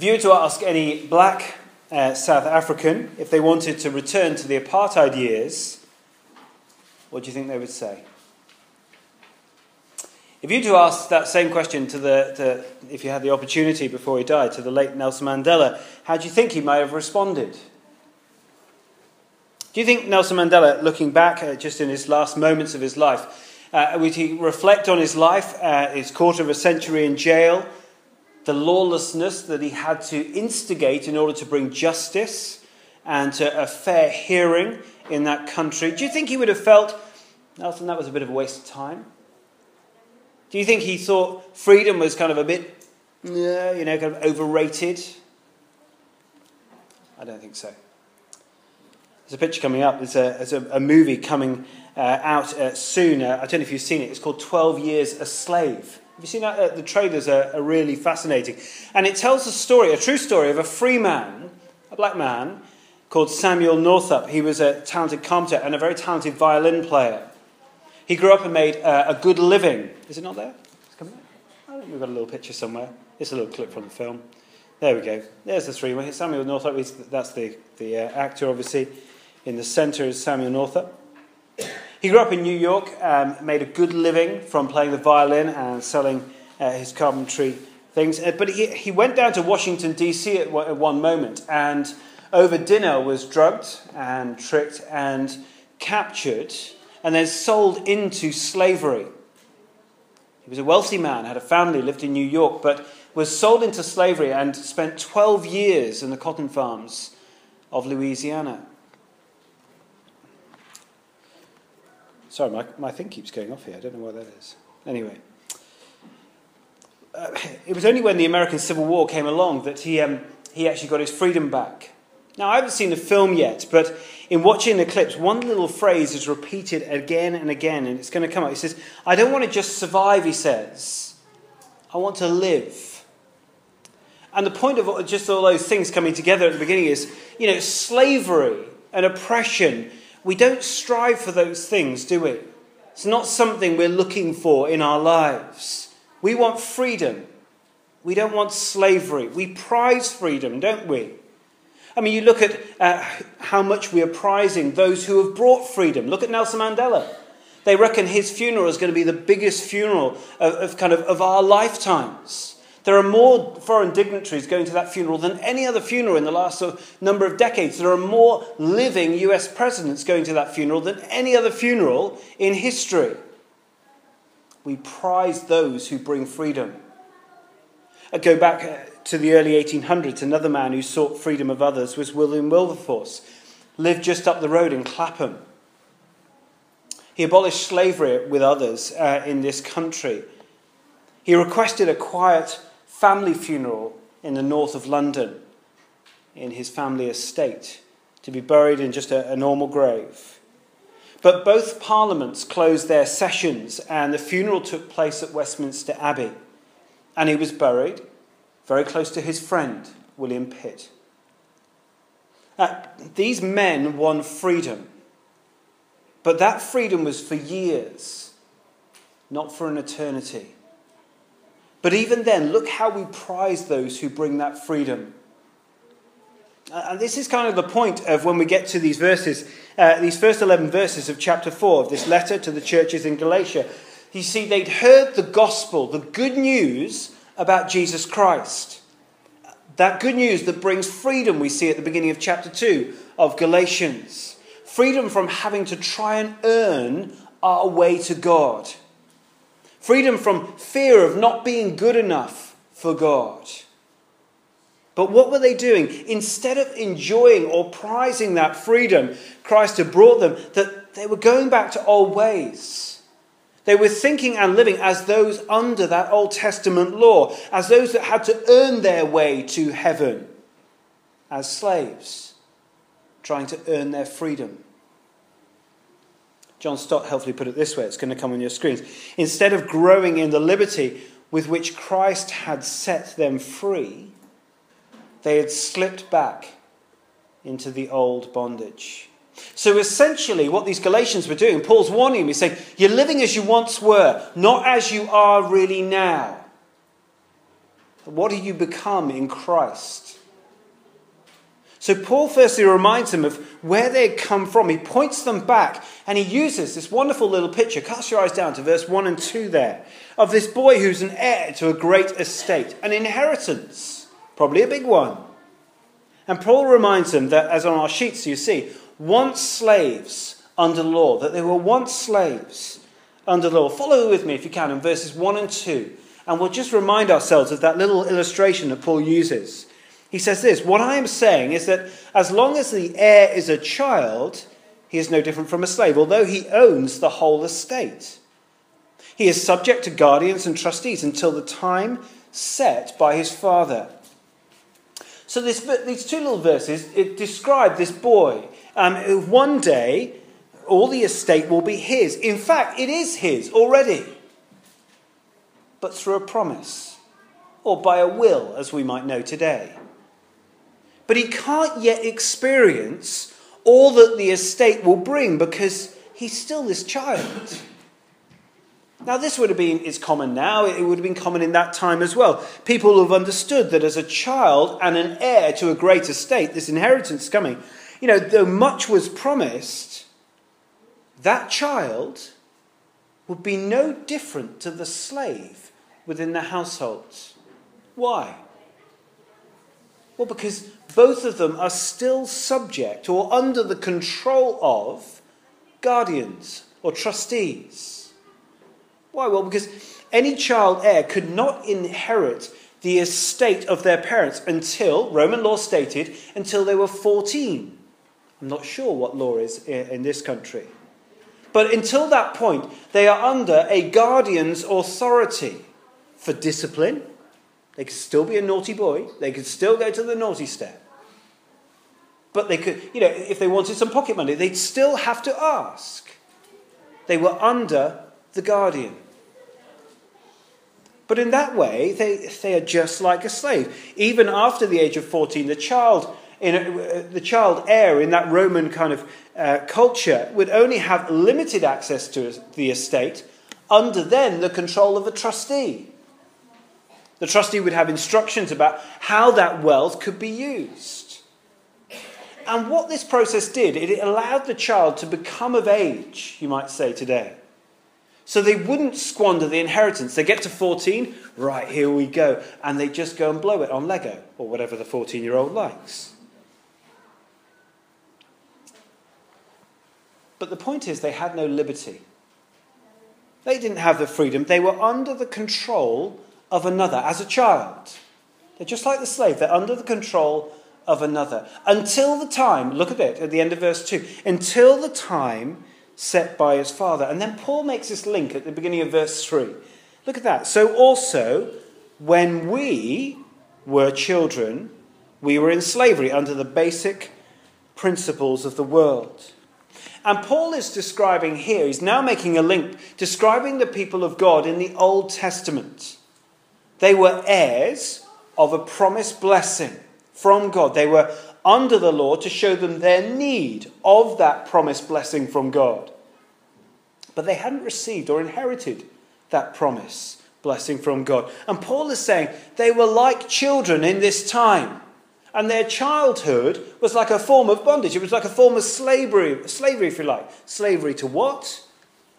If you were to ask any black uh, South African if they wanted to return to the apartheid years, what do you think they would say? If you were to ask that same question to the, to, if you had the opportunity before he died, to the late Nelson Mandela, how do you think he might have responded? Do you think Nelson Mandela, looking back uh, just in his last moments of his life, uh, would he reflect on his life, uh, his quarter of a century in jail, the lawlessness that he had to instigate in order to bring justice and to a fair hearing in that country? Do you think he would have felt, Nelson, that was a bit of a waste of time? Do you think he thought freedom was kind of a bit, you know, kind of overrated? I don't think so. There's a picture coming up. There's a, there's a, a movie coming uh, out uh, soon. Uh, I don't know if you've seen it. It's called 12 Years a Slave. Have you seen that? Uh, the trailers are, are really fascinating. And it tells a story, a true story, of a free man, a black man, called Samuel Northup. He was a talented carpenter and a very talented violin player. He grew up and made uh, a good living. Is it not there? It's coming I think we've got a little picture somewhere. It's a little clip from the film. There we go. There's the three. Samuel Northup, that's the, the uh, actor, obviously. In the centre is Samuel Northup. He grew up in New York, um, made a good living from playing the violin and selling uh, his carpentry things. Uh, but he, he went down to Washington, D.C. At, at one moment and over dinner was drugged and tricked and captured and then sold into slavery. He was a wealthy man, had a family, lived in New York, but was sold into slavery and spent 12 years in the cotton farms of Louisiana. Sorry, my, my thing keeps going off here. I don't know what that is. Anyway. Uh, it was only when the American Civil War came along that he, um, he actually got his freedom back. Now, I haven't seen the film yet, but in watching the clips, one little phrase is repeated again and again, and it's going to come up. He says, I don't want to just survive, he says. I want to live. And the point of just all those things coming together at the beginning is, you know, slavery and oppression we don't strive for those things, do we? It's not something we're looking for in our lives. We want freedom. We don't want slavery. We prize freedom, don't we? I mean, you look at uh, how much we are prizing those who have brought freedom. Look at Nelson Mandela. They reckon his funeral is going to be the biggest funeral of, of kind of, of our lifetimes. There are more foreign dignitaries going to that funeral than any other funeral in the last number of decades. There are more living US presidents going to that funeral than any other funeral in history. We prize those who bring freedom. I go back uh, to the early 1800s. Another man who sought freedom of others was William Wilberforce, lived just up the road in Clapham. He abolished slavery with others uh, in this country. He requested a quiet family funeral in the north of London, in his family estate, to be buried in just a, a normal grave. But both parliaments closed their sessions, and the funeral took place at Westminster Abbey. And he was buried very close to his friend, William Pitt. Uh, these men won freedom, but that freedom was for years, not for an eternity. But even then, look how we prize those who bring that freedom. And this is kind of the point of when we get to these verses, uh, these first 11 verses of chapter 4 of this letter to the churches in Galatia. You see, they'd heard the gospel, the good news about Jesus Christ. That good news that brings freedom, we see at the beginning of chapter 2 of Galatians. Freedom from having to try and earn our way to God. Freedom from fear of not being good enough for God. But what were they doing? Instead of enjoying or prizing that freedom Christ had brought them, that they were going back to old ways. They were thinking and living as those under that Old Testament law, as those that had to earn their way to heaven, as slaves, trying to earn their freedom. John Stott helpfully put it this way it's going to come on your screens. Instead of growing in the liberty with which Christ had set them free, they had slipped back into the old bondage. So essentially, what these Galatians were doing, Paul's warning them, saying, You're living as you once were, not as you are really now. What do you become in Christ? So, Paul firstly reminds them of where they had come from. He points them back and he uses this wonderful little picture. Cast your eyes down to verse 1 and 2 there of this boy who's an heir to a great estate, an inheritance, probably a big one. And Paul reminds them that, as on our sheets you see, once slaves under law, that they were once slaves under law. Follow with me if you can in verses 1 and 2. And we'll just remind ourselves of that little illustration that Paul uses. He says this What I am saying is that as long as the heir is a child, he is no different from a slave, although he owns the whole estate. He is subject to guardians and trustees until the time set by his father. So this, these two little verses it describe this boy. Um, one day, all the estate will be his. In fact, it is his already, but through a promise, or by a will, as we might know today but he can't yet experience all that the estate will bring because he's still this child. Now, this would have been, it's common now, it would have been common in that time as well. People have understood that as a child and an heir to a great estate, this inheritance coming, you know, though much was promised, that child would be no different to the slave within the household. Why? Well, because both of them are still subject or under the control of guardians or trustees. Why? Well, because any child heir could not inherit the estate of their parents until, Roman law stated, until they were 14. I'm not sure what law is in this country. But until that point, they are under a guardian's authority for discipline, they could still be a naughty boy. They could still go to the naughty step. But they could, you know, if they wanted some pocket money, they'd still have to ask. They were under the guardian. But in that way, they, they are just like a slave. Even after the age of 14, the child, in a, the child heir in that Roman kind of uh, culture would only have limited access to the estate under then the control of a trustee. The trustee would have instructions about how that wealth could be used. And what this process did, it allowed the child to become of age, you might say today. So they wouldn't squander the inheritance. They get to 14, right, here we go. And they just go and blow it on Lego or whatever the 14 year old likes. But the point is, they had no liberty. They didn't have the freedom. They were under the control of another as a child. They're just like the slave, they're under the control of another. Until the time, look at it at the end of verse 2, until the time set by his father. And then Paul makes this link at the beginning of verse 3. Look at that. So also, when we were children, we were in slavery under the basic principles of the world. And Paul is describing here, he's now making a link, describing the people of God in the Old Testament. They were heirs of a promised blessing from God. They were under the law to show them their need of that promised blessing from God. But they hadn't received or inherited that promise blessing from God. And Paul is saying they were like children in this time. And their childhood was like a form of bondage. It was like a form of slavery, slavery, if you like. Slavery to what?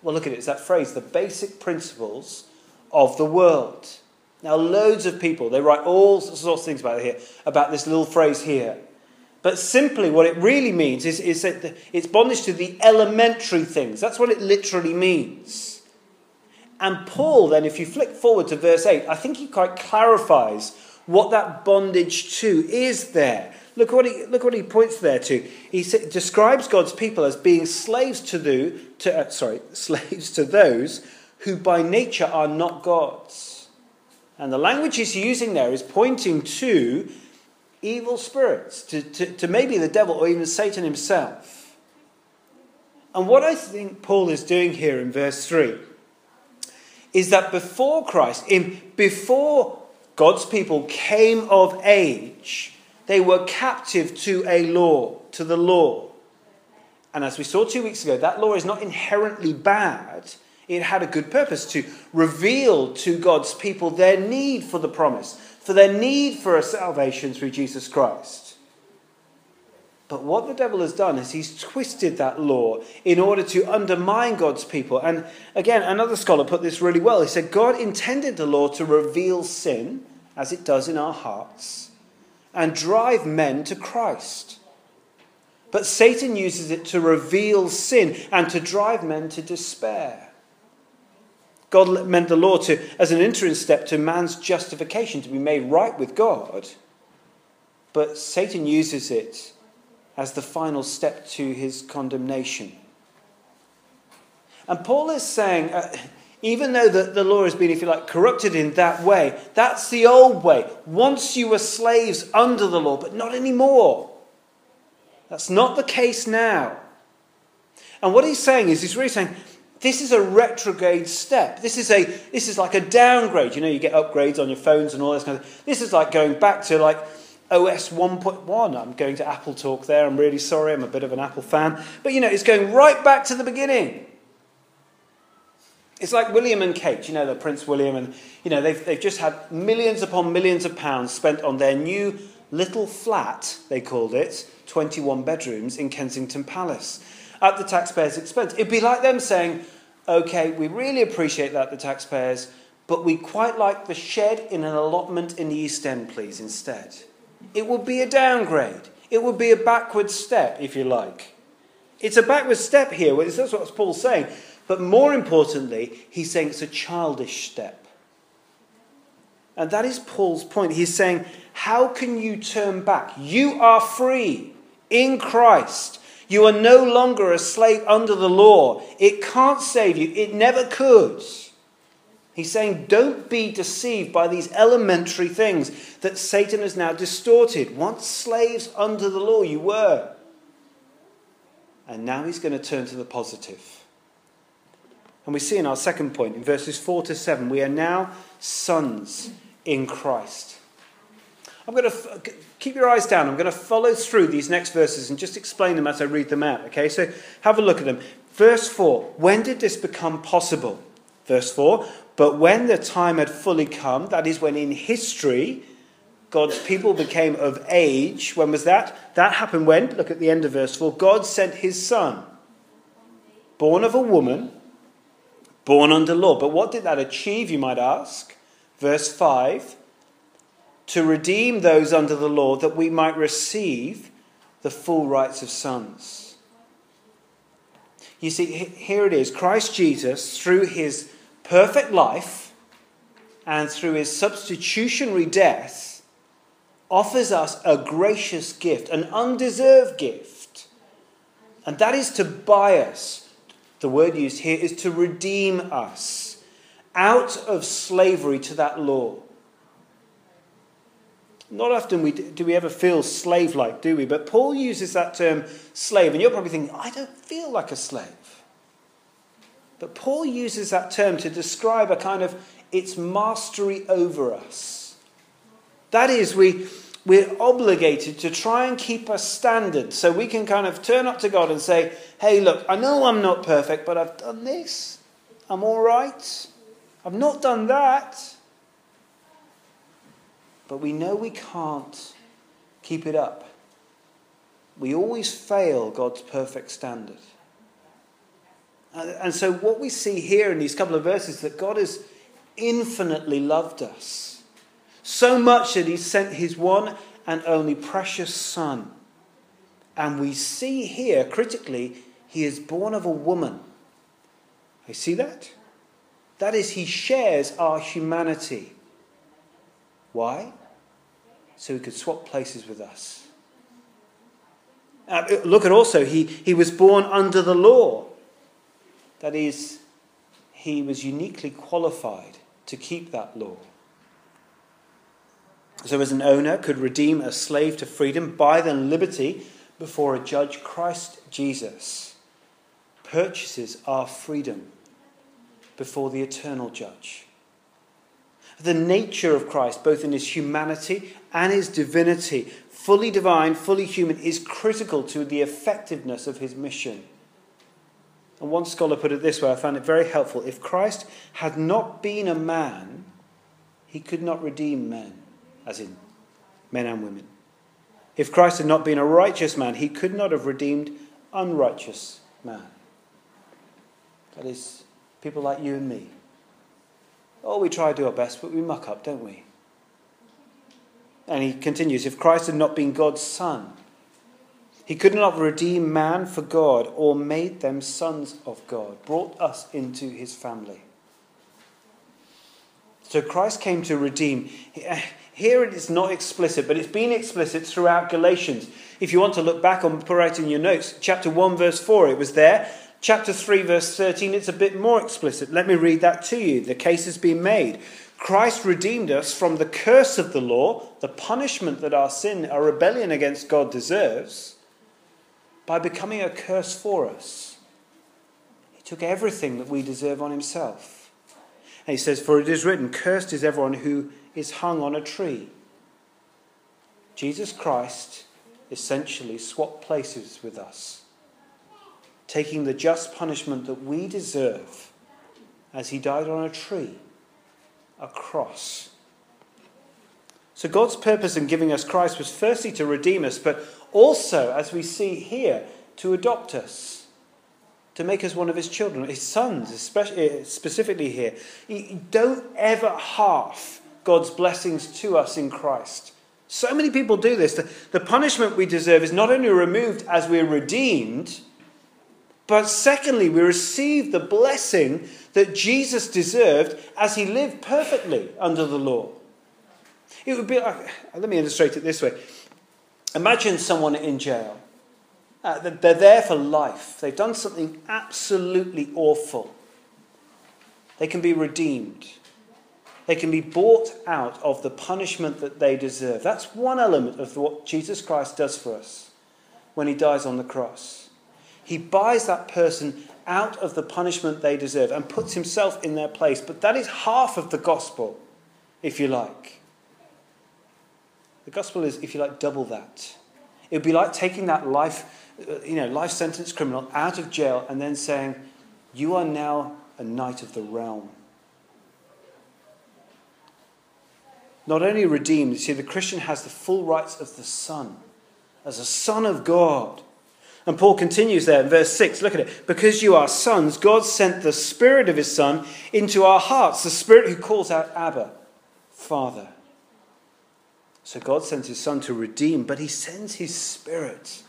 Well, look at it. It's that phrase, the basic principles of the world. Now, loads of people, they write all sorts of things about here, about this little phrase here. But simply, what it really means is, is that it's bondage to the elementary things. That's what it literally means. And Paul, then, if you flick forward to verse 8, I think he quite clarifies what that bondage to is there. Look what he, look what he points there to. He describes God's people as being slaves to, the, to uh, sorry, slaves to those who by nature are not God's. And the language he's using there is pointing to evil spirits, to, to, to maybe the devil or even Satan himself. And what I think Paul is doing here in verse 3 is that before Christ, in, before God's people came of age, they were captive to a law, to the law. And as we saw two weeks ago, that law is not inherently bad, it had a good purpose to reveal to God's people their need for the promise, for their need for a salvation through Jesus Christ. But what the devil has done is he's twisted that law in order to undermine God's people. And again, another scholar put this really well. He said, God intended the law to reveal sin, as it does in our hearts, and drive men to Christ. But Satan uses it to reveal sin and to drive men to despair. God meant the law to, as an interim step to man's justification, to be made right with God. But Satan uses it as the final step to his condemnation. And Paul is saying, uh, even though the, the law has been, if you like, corrupted in that way, that's the old way. Once you were slaves under the law, but not anymore. That's not the case now. And what he's saying is, he's really saying, this is a retrograde step. This is a this is like a downgrade. You know, you get upgrades on your phones and all this kind of. Thing. This is like going back to like OS 1.1. I'm going to Apple Talk there. I'm really sorry. I'm a bit of an Apple fan. But you know, it's going right back to the beginning. It's like William and Kate, you know, the Prince William, and you know, they've, they've just had millions upon millions of pounds spent on their new little flat, they called it, 21 bedrooms in Kensington Palace, at the taxpayers' expense. It'd be like them saying, okay, we really appreciate that, the taxpayers, but we quite like the shed in an allotment in the East End, please, instead. It would be a downgrade. It would be a backward step, if you like. It's a backward step here. That's what Paul's saying. But more importantly, he's saying it's a childish step. And that is Paul's point. He's saying, How can you turn back? You are free in Christ. You are no longer a slave under the law. It can't save you, it never could. He's saying, don't be deceived by these elementary things that Satan has now distorted. Once slaves under the law, you were. And now he's going to turn to the positive. And we see in our second point, in verses 4 to 7, we are now sons in Christ. I'm going to f- keep your eyes down. I'm going to follow through these next verses and just explain them as I read them out. Okay, so have a look at them. Verse 4 When did this become possible? Verse 4 But when the time had fully come, that is, when in history God's people became of age, when was that? That happened when? Look at the end of verse 4 God sent his son, born of a woman, born under law. But what did that achieve, you might ask? Verse 5 To redeem those under the law, that we might receive the full rights of sons. You see, here it is Christ Jesus, through his perfect life and through his substitutionary death, offers us a gracious gift, an undeserved gift. And that is to buy us. The word used here is to redeem us out of slavery to that law. Not often we, do we ever feel slave like, do we? But Paul uses that term slave, and you're probably thinking, I don't feel like a slave. But Paul uses that term to describe a kind of its mastery over us. That is, we, we're obligated to try and keep a standard so we can kind of turn up to God and say, hey, look, I know I'm not perfect, but I've done this. I'm all right. I've not done that. But we know we can't keep it up. We always fail God's perfect standard. And so, what we see here in these couple of verses is that God has infinitely loved us. So much that He sent His one and only precious Son. And we see here, critically, He is born of a woman. You see that? That is, He shares our humanity. Why? So He could swap places with us. Uh, look at also, he, he was born under the law. That is, he was uniquely qualified to keep that law. So, as an owner could redeem a slave to freedom, buy them liberty before a judge, Christ Jesus purchases our freedom before the eternal judge. The nature of Christ, both in his humanity and his divinity, fully divine, fully human, is critical to the effectiveness of his mission. And one scholar put it this way I found it very helpful. If Christ had not been a man, he could not redeem men. as in men and women. If Christ had not been a righteous man, he could not have redeemed unrighteous man. That is, people like you and me. Oh, we try to do our best, but we muck up, don't we? And he continues if Christ had not been God's Son, he could not redeem man for God or made them sons of God, brought us into his family. So Christ came to redeem. Here it is not explicit, but it's been explicit throughout Galatians. If you want to look back on, put right in your notes, chapter 1, verse 4, it was there. Chapter 3, verse 13, it's a bit more explicit. Let me read that to you. The case has been made. Christ redeemed us from the curse of the law, the punishment that our sin, our rebellion against God deserves, by becoming a curse for us. He took everything that we deserve on himself. And he says, For it is written, Cursed is everyone who is hung on a tree. Jesus Christ essentially swapped places with us, taking the just punishment that we deserve as he died on a tree, a cross. So God's purpose in giving us Christ was firstly to redeem us, but also, as we see here, to adopt us, to make us one of his children, his sons, especially, eh, specifically here. don't ever half God's blessings to us in Christ. So many people do this. The, the punishment we deserve is not only removed as we're redeemed, but secondly, we receive the blessing that Jesus deserved as he lived perfectly under the law. It would be like, let me illustrate it this way. Imagine someone in jail. Uh, they're there for life. They've done something absolutely awful. They can be redeemed. They can be bought out of the punishment that they deserve. That's one element of what Jesus Christ does for us when he dies on the cross. He buys that person out of the punishment they deserve and puts himself in their place. But that is half of the gospel, if you like. The gospel is, if you like, double that. It would be like taking that life, uh, you know, life sentence criminal out of jail and then saying, You are now a knight of the realm. Not only redeemed, you see, the Christian has the full rights of the Son, as a Son of God. And Paul continues there in verse 6. Look at it. Because you are sons, God sent the Spirit of His Son into our hearts, the Spirit who calls out Abba, Father. So God sends his son to redeem, but he sends his spirit.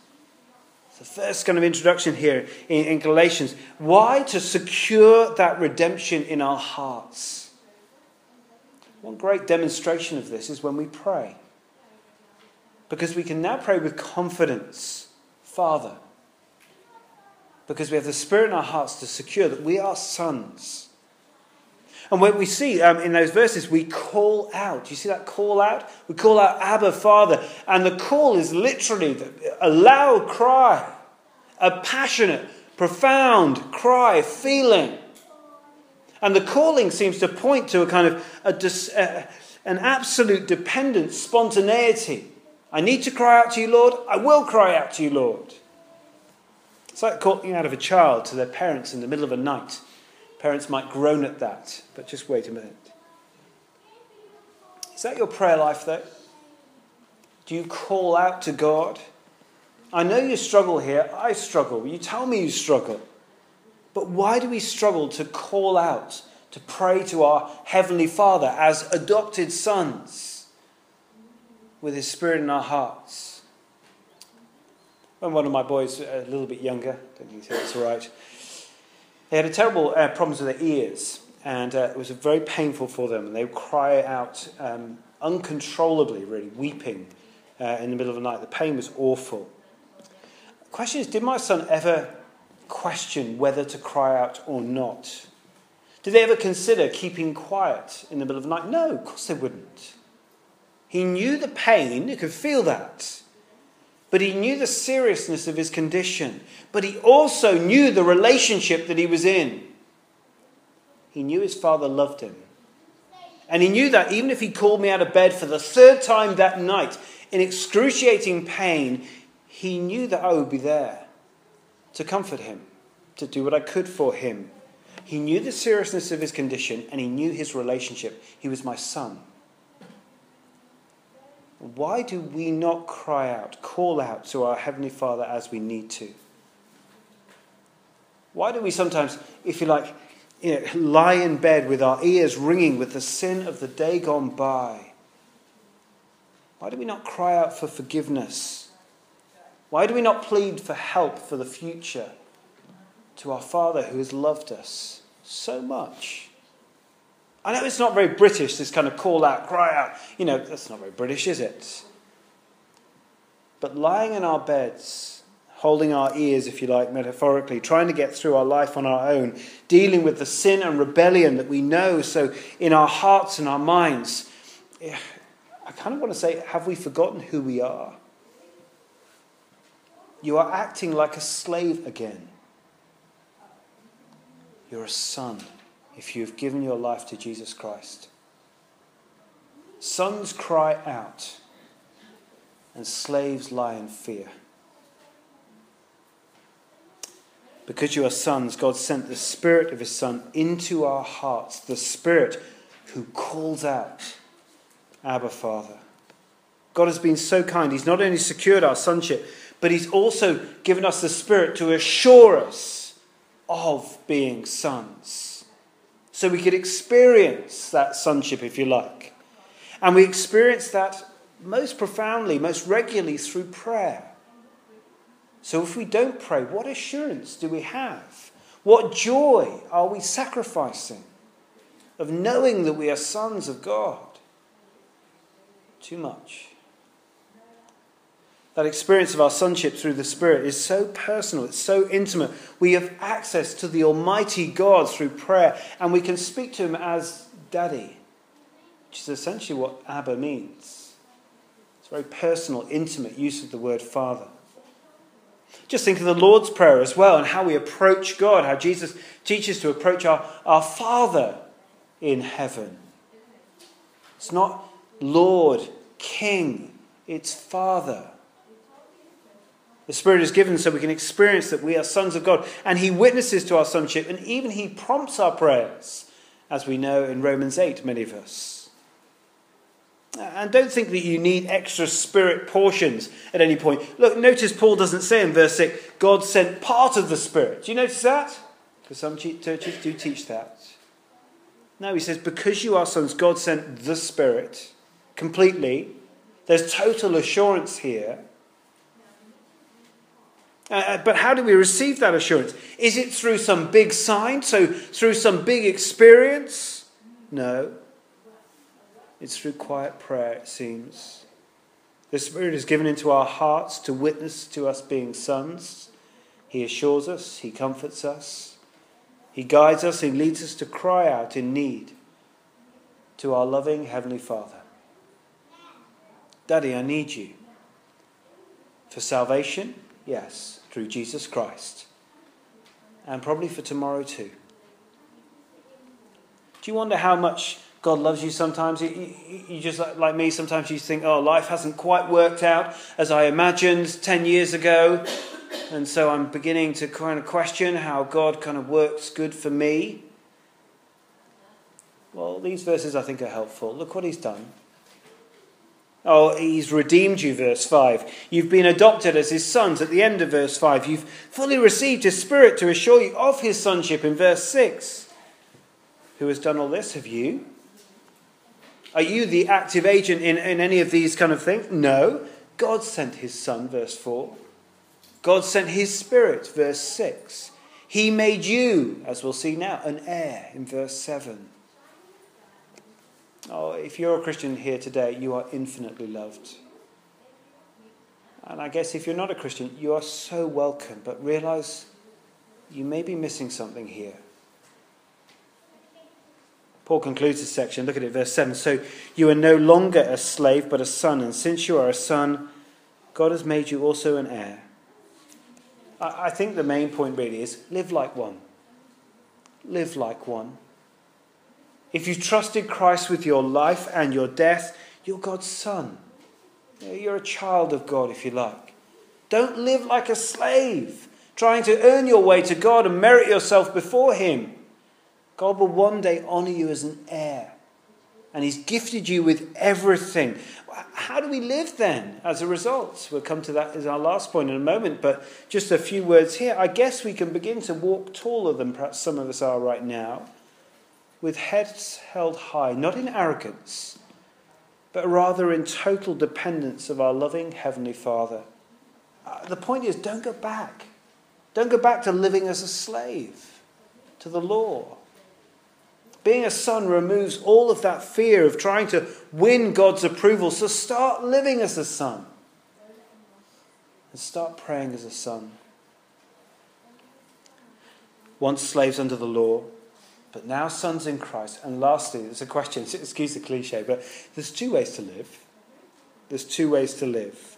It's the first kind of introduction here in, in Galatians. Why? To secure that redemption in our hearts. One great demonstration of this is when we pray. Because we can now pray with confidence, Father. Because we have the Spirit in our hearts to secure that we are sons. And what we see um, in those verses, we call out. Do you see that call out? We call out Abba, Father. And the call is literally a loud cry, a passionate, profound cry, feeling. And the calling seems to point to a kind of a an absolute dependent spontaneity. I need to cry out to you, Lord. I will cry out to you, Lord. It's like calling out of a child to their parents in the middle of a night. Parents might groan at that, but just wait a minute. Is that your prayer life, though? Do you call out to God? I know you struggle here. I struggle. You tell me you struggle. But why do we struggle to call out, to pray to our Heavenly Father as adopted sons with His Spirit in our hearts? When one of my boys, a little bit younger, don't think that's all right, they had a terrible uh, problems with their ears, and uh, it was very painful for them. And they would cry out um, uncontrollably, really weeping uh, in the middle of the night. The pain was awful. The question is, did my son ever question whether to cry out or not? Did they ever consider keeping quiet in the middle of the night? No, of course they wouldn't. He knew the pain, he could feel that but he knew the seriousness of his condition. But he also knew the relationship that he was in. He knew his father loved him. And he knew that even if he called me out of bed for the third time that night in excruciating pain, he knew that I would be there to comfort him, to do what I could for him. He knew the seriousness of his condition and he knew his relationship. He was my son. Why do we not cry out, call out to our Heavenly Father as we need to? Why do we sometimes, if you like, you know, lie in bed with our ears ringing with the sin of the day gone by? Why do we not cry out for forgiveness? Why do we not plead for help for the future to our Father who has loved us so much? I know it's not very British, this kind of call out, cry out. You know, that's not very British, is it? But lying in our beds, holding our ears, if you like, metaphorically, trying to get through our life on our own, dealing with the sin and rebellion that we know so in our hearts and our minds, eh, I kind of want to say, have we forgotten who we are? You are acting like a slave again. You're a son if you have given your life to Jesus Christ. Sons cry out, and slaves lie in fear. Because you are sons, God sent the Spirit of His Son into our hearts, the Spirit who calls out, Abba, Father. God has been so kind. He's not only secured our sonship, but He's also given us the Spirit to assure us of being sons so we could experience that sonship, if you like. And we experience that most profoundly, most regularly through prayer. So if we don't pray, what assurance do we have? What joy are we sacrificing of knowing that we are sons of God? Too much. That experience of our sonship through the Spirit is so personal, it's so intimate. We have access to the Almighty God through prayer, and we can speak to Him as Daddy, which is essentially what Abba means. It's a very personal, intimate use of the word Father. Just think of the Lord's Prayer as well and how we approach God, how Jesus teaches to approach our, our Father in heaven. It's not Lord, King, it's Father. The Spirit is given so we can experience that we are sons of God. And He witnesses to our sonship, and even He prompts our prayers, as we know in Romans 8, many of us. And don't think that you need extra Spirit portions at any point. Look, notice Paul doesn't say in verse 6, God sent part of the Spirit. Do you notice that? Because some churches do teach that. No, he says, because you are sons, God sent the Spirit completely. There's total assurance here uh, uh, but how do we receive that assurance? Is it through some big sign? So, through some big experience? No. It's through quiet prayer, it seems. The Spirit is given into our hearts to witness to us being sons. He assures us, He comforts us, He guides us, He leads us to cry out in need to our loving Heavenly Father. Daddy, I need you. For salvation? Yes through Jesus Christ. And probably for tomorrow too. Do you wonder how much God loves you sometimes? You, you, you, just, like me, sometimes you think, oh, life hasn't quite worked out as I imagined 10 years ago. And so I'm beginning to kind of question how God kind of works good for me. Well, these verses I think are helpful. Look what he's done. Oh, he's redeemed you, verse 5. You've been adopted as his sons at the end of verse 5. You've fully received his spirit to assure you of his sonship in verse 6. Who has done all this? Have you? Are you the active agent in, in any of these kind of things? No. God sent his son, verse 4. God sent his spirit, verse 6. He made you, as we'll see now, an heir in verse 7. Oh, if you're a Christian here today, you are infinitely loved. And I guess if you're not a Christian, you are so welcome, but realize you may be missing something here. Paul concludes this section. Look at it, verse 7. So you are no longer a slave, but a son. And since you are a son, God has made you also an heir. I think the main point really is live like one. Live like one. If you trusted Christ with your life and your death, you're God's son. You're a child of God, if you like. Don't live like a slave, trying to earn your way to God and merit yourself before Him. God will one day honor you as an heir. And He's gifted you with everything. how do we live then as a result? We'll come to that as our last point in a moment, but just a few words here. I guess we can begin to walk taller than perhaps some of us are right now, with heads held high, not in arrogance, but rather in total dependence of our loving Heavenly Father. Uh, the point is, don't go back. Don't go back to living as a slave to the law. Being a son removes all of that fear of trying to win God's approval. So start living as a son. And start praying as a son. Once slaves under the law, but now sons in Christ. And lastly, there's a question, excuse the cliche, but there's two ways to live. There's two ways to live.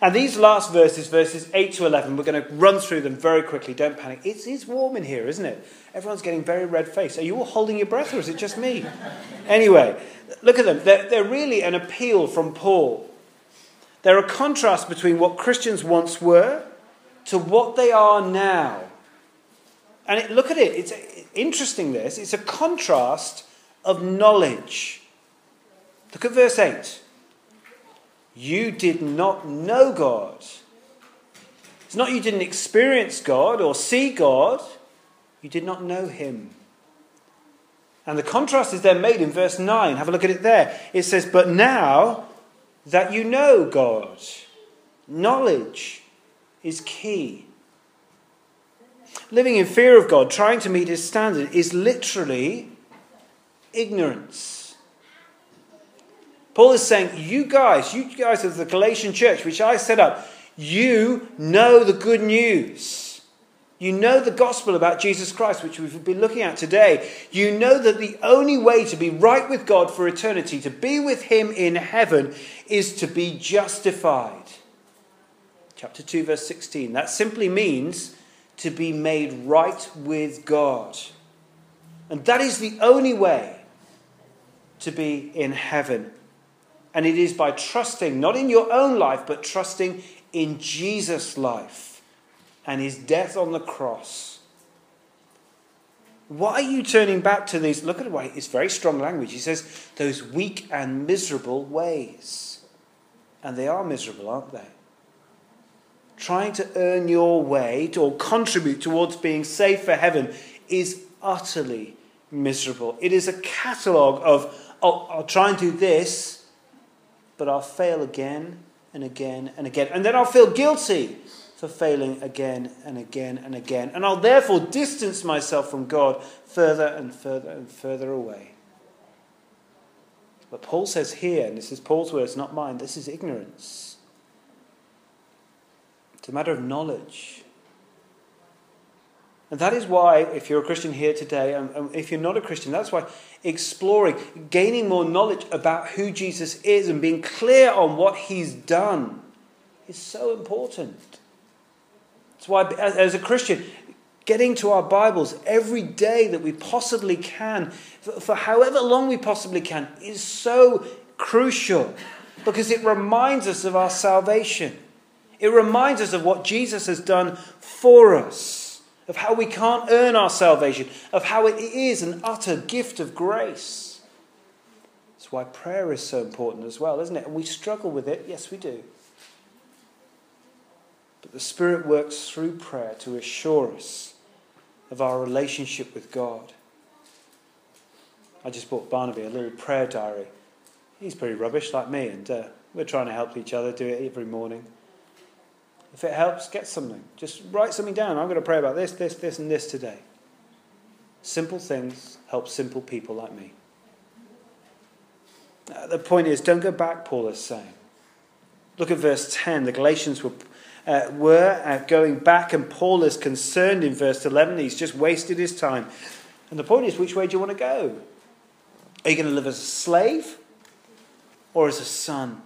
And these last verses, verses 8 to 11, we're going to run through them very quickly. Don't panic. It's, it's warm in here, isn't it? Everyone's getting very red faced. Are you all holding your breath, or is it just me? anyway, look at them. They're, they're really an appeal from Paul. They're a contrast between what Christians once were to what they are now. And it, look at it. It's interesting, this. It's a contrast of knowledge. Look at verse 8. You did not know God. It's not you didn't experience God or see God, you did not know Him. And the contrast is then made in verse 9. Have a look at it there. It says, But now that you know God, knowledge is key. Living in fear of God, trying to meet His standard, is literally ignorance. Paul is saying, You guys, you guys of the Galatian church, which I set up, you know the good news. You know the gospel about Jesus Christ, which we've been looking at today. You know that the only way to be right with God for eternity, to be with Him in heaven, is to be justified. Chapter 2, verse 16. That simply means to be made right with God. And that is the only way to be in heaven. And it is by trusting, not in your own life, but trusting in Jesus' life and his death on the cross. Why are you turning back to these? Look at the way it's very strong language. He says, those weak and miserable ways. And they are miserable, aren't they? Trying to earn your way to, or contribute towards being saved for heaven is utterly miserable. It is a catalogue of, oh, I'll try and do this but I'll fail again and again and again. And then I'll feel guilty for failing again and again and again. And I'll therefore distance myself from God further and further and further away. But Paul says here, and this is Paul's words, not mine, this is ignorance. It's a matter of knowledge. And that is why, if you're a Christian here today, and if you're not a Christian, that's why exploring, gaining more knowledge about who Jesus is and being clear on what he's done is so important. That's why, as a Christian, getting to our Bibles every day that we possibly can, for however long we possibly can, is so crucial because it reminds us of our salvation. It reminds us of what Jesus has done for us of how we can't earn our salvation, of how it is an utter gift of grace. That's why prayer is so important as well, isn't it? And we struggle with it. Yes, we do. But the Spirit works through prayer to assure us of our relationship with God. I just bought Barnaby a little prayer diary. He's pretty rubbish, like me, and uh, we're trying to help each other do it every morning. If it helps, get something. Just write something down. I'm going to pray about this, this, this, and this today. Simple things help simple people like me. Uh, the point is, don't go back, Paul is saying. Look at verse 10. The Galatians were, uh, were uh, going back, and Paul is concerned in verse 11. He's just wasted his time. And the point is, which way do you want to go? Are you going to live as a slave or as a son?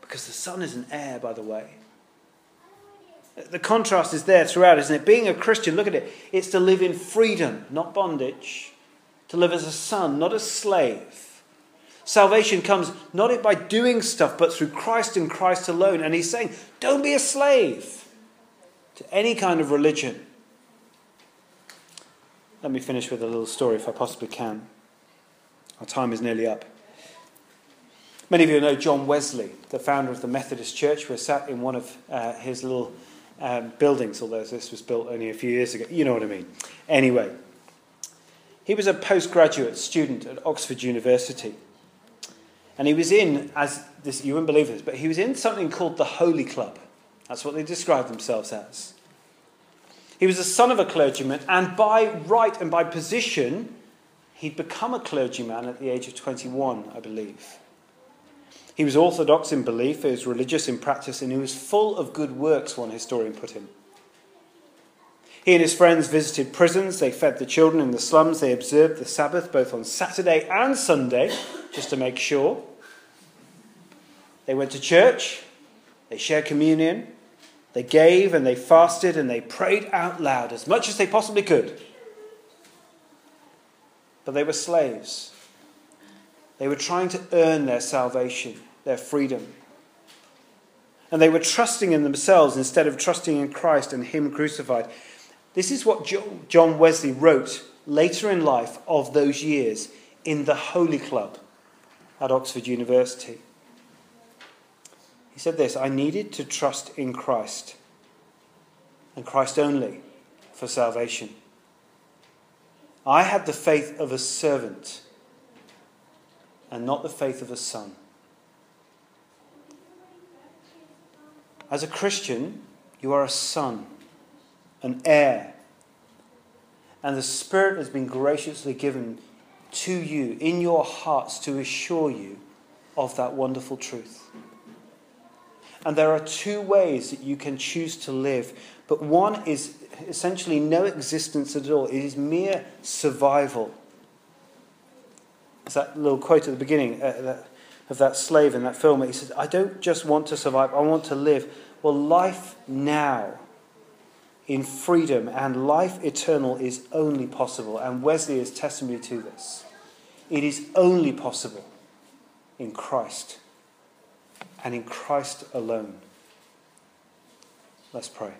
Because the son is an heir, by the way. The contrast is there throughout, isn't it? Being a Christian, look at it. It's to live in freedom, not bondage. To live as a son, not a slave. Salvation comes not by doing stuff, but through Christ and Christ alone. And he's saying, don't be a slave to any kind of religion. Let me finish with a little story if I possibly can. Our time is nearly up. Many of you know John Wesley, the founder of the Methodist Church. We're sat in one of uh, his little um, buildings, although this was built only a few years ago. You know what I mean. Anyway, he was a postgraduate student at Oxford University. And he was in, as this, you wouldn't believe this, but he was in something called the Holy Club. That's what they describe themselves as. He was the son of a clergyman, and by right and by position, he'd become a clergyman at the age of 21, I believe. He was orthodox in belief, he was religious in practice, and he was full of good works, one historian put him. He and his friends visited prisons, they fed the children in the slums, they observed the Sabbath both on Saturday and Sunday, just to make sure. They went to church, they shared communion, they gave and they fasted and they prayed out loud as much as they possibly could. But they were slaves. They were trying to earn their salvation, their freedom. And they were trusting in themselves instead of trusting in Christ and Him crucified. This is what John Wesley wrote later in life of those years in the Holy Club at Oxford University. He said this I needed to trust in Christ and Christ only for salvation. I had the faith of a servant and not the faith of a son. As a Christian, you are a son, an heir, and the Spirit has been graciously given to you in your hearts to assure you of that wonderful truth. And there are two ways that you can choose to live, but one is essentially no existence at all, it is mere survival. It's that little quote at the beginning uh, of that slave in that film. He says, I don't just want to survive, I want to live. Well, life now in freedom and life eternal is only possible. And Wesley is testimony to this. It is only possible in Christ and in Christ alone. Let's pray.